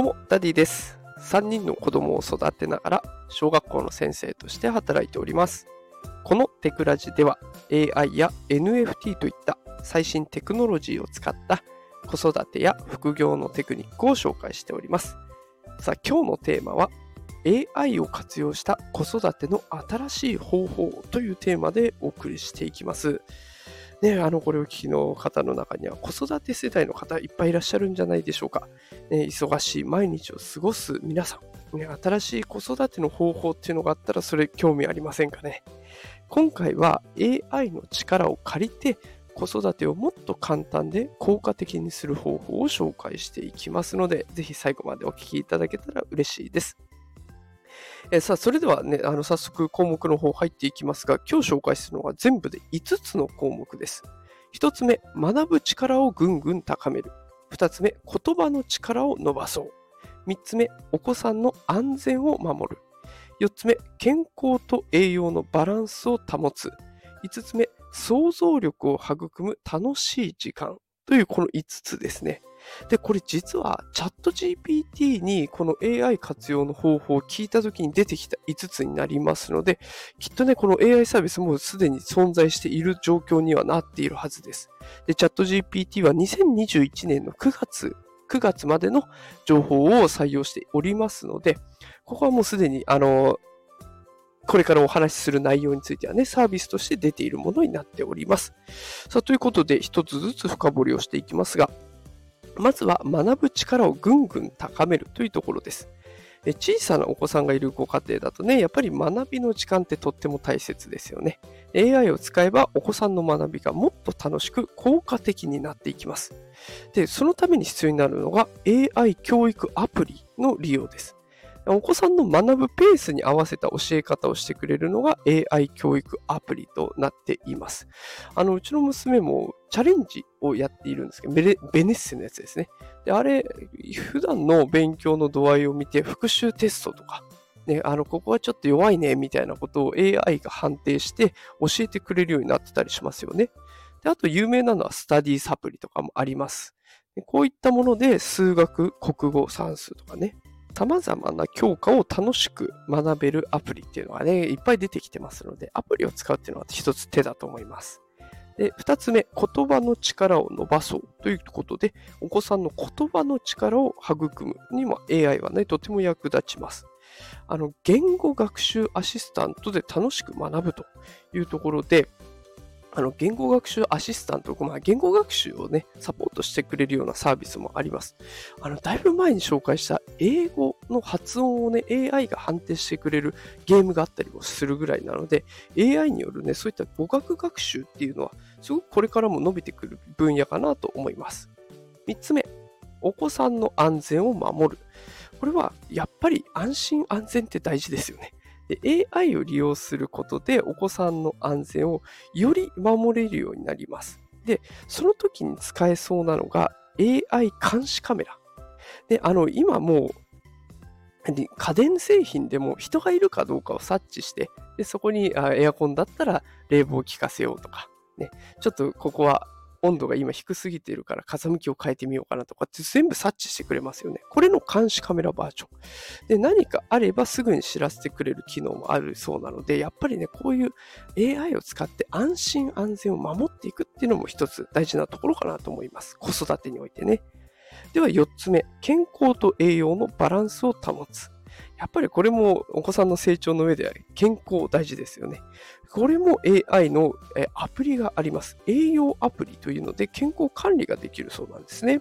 どうも、ダディです。3人の子供を育てながら、小学校の先生として働いております。このテクラジでは、AI や NFT といった最新テクノロジーを使った子育てや副業のテクニックを紹介しております。さあ、今日のテーマは、AI を活用した子育ての新しい方法というテーマでお送りしていきます。ね、あの、これを聞きの方の中には子育て世代の方いっぱいいらっしゃるんじゃないでしょうか。ね、忙しい毎日を過ごす皆さん、ね、新しい子育ての方法っていうのがあったらそれ興味ありませんかね。今回は AI の力を借りて子育てをもっと簡単で効果的にする方法を紹介していきますので、ぜひ最後までお聞きいただけたら嬉しいです。えーさあ、それではね、あの、早速項目の方入っていきますが、今日紹介するのは全部で5つの項目です。1つ目、学ぶ力をぐんぐん高める。2つ目、言葉の力を伸ばそう。3つ目、お子さんの安全を守る。4つ目、健康と栄養のバランスを保つ。5つ目、想像力を育む楽しい時間。というこの5つですね。で、これ実はチャット GPT にこの AI 活用の方法を聞いた時に出てきた5つになりますので、きっとね、この AI サービスもすでに存在している状況にはなっているはずです。で、チャット GPT は2021年の9月、9月までの情報を採用しておりますので、ここはもうすでに、あの、これからお話しする内容についてはね、サービスとして出ているものになっております。さあ、ということで、一つずつ深掘りをしていきますが、まずは学ぶ力をぐんぐん高めるというところです。小さなお子さんがいるご家庭だとね、やっぱり学びの時間ってとっても大切ですよね。AI を使えばお子さんの学びがもっと楽しく効果的になっていきます。で、そのために必要になるのが AI 教育アプリの利用です。お子さんの学ぶペースに合わせた教え方をしてくれるのが AI 教育アプリとなっています。あの、うちの娘もチャレンジをやっているんですけど、ベネッセのやつですね。で、あれ、普段の勉強の度合いを見て、復習テストとか、ね、あの、ここはちょっと弱いね、みたいなことを AI が判定して教えてくれるようになってたりしますよね。で、あと有名なのはスタディサプリとかもあります。こういったもので数学、国語、算数とかね、様々な教科を楽しく学べるアプリっていうのがね、いっぱい出てきてますので、アプリを使うっていうのは一つ手だと思います。で、二つ目、言葉の力を伸ばそうということで、お子さんの言葉の力を育むにも AI はね、とても役立ちます。あの、言語学習アシスタントで楽しく学ぶというところで、あの、言語学習アシスタント、まあ、言語学習をね、サポートしてくれるようなサービスもあります。あの、だいぶ前に紹介した英語の発音をね、AI が判定してくれるゲームがあったりもするぐらいなので、AI によるね、そういった語学学習っていうのは、すごくこれからも伸びてくる分野かなと思います。3つ目、お子さんの安全を守る。これは、やっぱり安心安全って大事ですよね。で AI を利用することでお子さんの安全をより守れるようになります。で、その時に使えそうなのが AI 監視カメラ。で、あの、今もう、家電製品でも人がいるかどうかを察知して、でそこにあエアコンだったら冷房を効かせようとか、ね、ちょっとここは温度が今低すぎているから風向きを変えてみようかなとかって全部察知してくれますよね。これの監視カメラバージョン。で、何かあればすぐに知らせてくれる機能もあるそうなので、やっぱりね、こういう AI を使って安心安全を守っていくっていうのも一つ大事なところかなと思います。子育てにおいてね。では4つ目、健康と栄養のバランスを保つ。やっぱりこれもお子さんの成長の上で健康大事ですよね。これも AI のアプリがあります。栄養アプリというので健康管理ができるそうなんですね。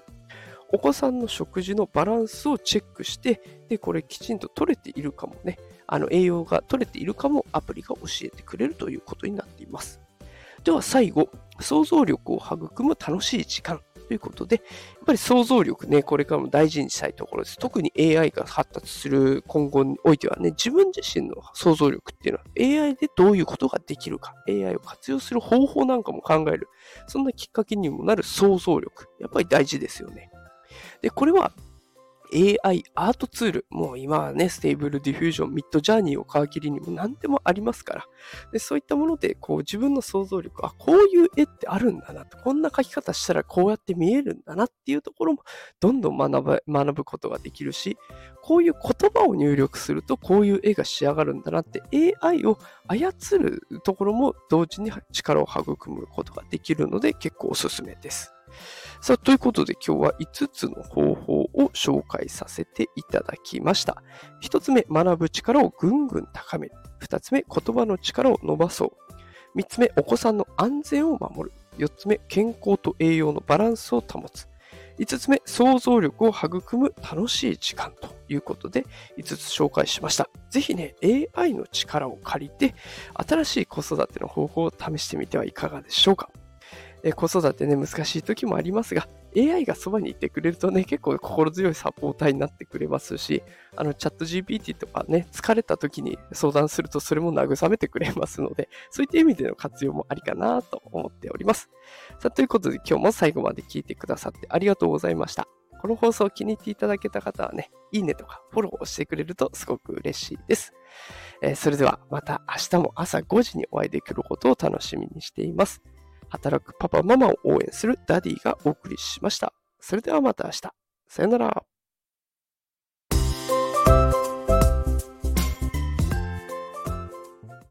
お子さんの食事のバランスをチェックして、で、これきちんと取れているかもね、あの栄養が取れているかもアプリが教えてくれるということになっています。では最後、想像力を育む楽しい時間ということで、やっぱり想像力ね、これからも大事にしたいところです。特に AI が発達する今後においてはね、自分自身の想像力っていうのは AI でどういうことができるか、AI を活用する方法なんかも考える、そんなきっかけにもなる想像力、やっぱり大事ですよね。で、これは AI アートツール、もう今はね、 Stable Diffusion、 Midjourney を皮切りにも何でもありますから、でそういったものでこう自分の想像力、あ、こういう絵ってあるんだなと、こんな描き方したらこうやって見えるんだなっていうところもどんどん学ぶ学ぶことができるし、こういう言葉を入力するとこういう絵が仕上がるんだなって AI を操るところも同時に力を育むことができるので結構おすすめです。さあ、ということで今日は5つの方法を紹介させていただきました。1つ目、学ぶ力をぐんぐん高める。2つ目、言葉の力を伸ばそう。3つ目、お子さんの安全を守る。4つ目、健康と栄養のバランスを保つ。5つ目、想像力を育む楽しい時間ということで5つ紹介しました。ぜひね、AI の力を借りて新しい子育ての方法を試してみてはいかがでしょうか？え子育てね、難しい時もありますが、AI がそばにいてくれるとね、結構心強いサポーターになってくれますし、あの、 ChatGPT とかね、疲れた時に相談するとそれも慰めてくれますので、そういった意味での活用もありかなと思っております。さあ、ということで今日も最後まで聞いてくださってありがとうございました。この放送を気に入っていただけた方はね、いいねとかフォローをしてくれるとすごく嬉しいです。えー、それではまた明日も朝5時にお会いできることを楽しみにしています。働くパパママを応援するダディがお送りしました。それではまた明日。さよなら。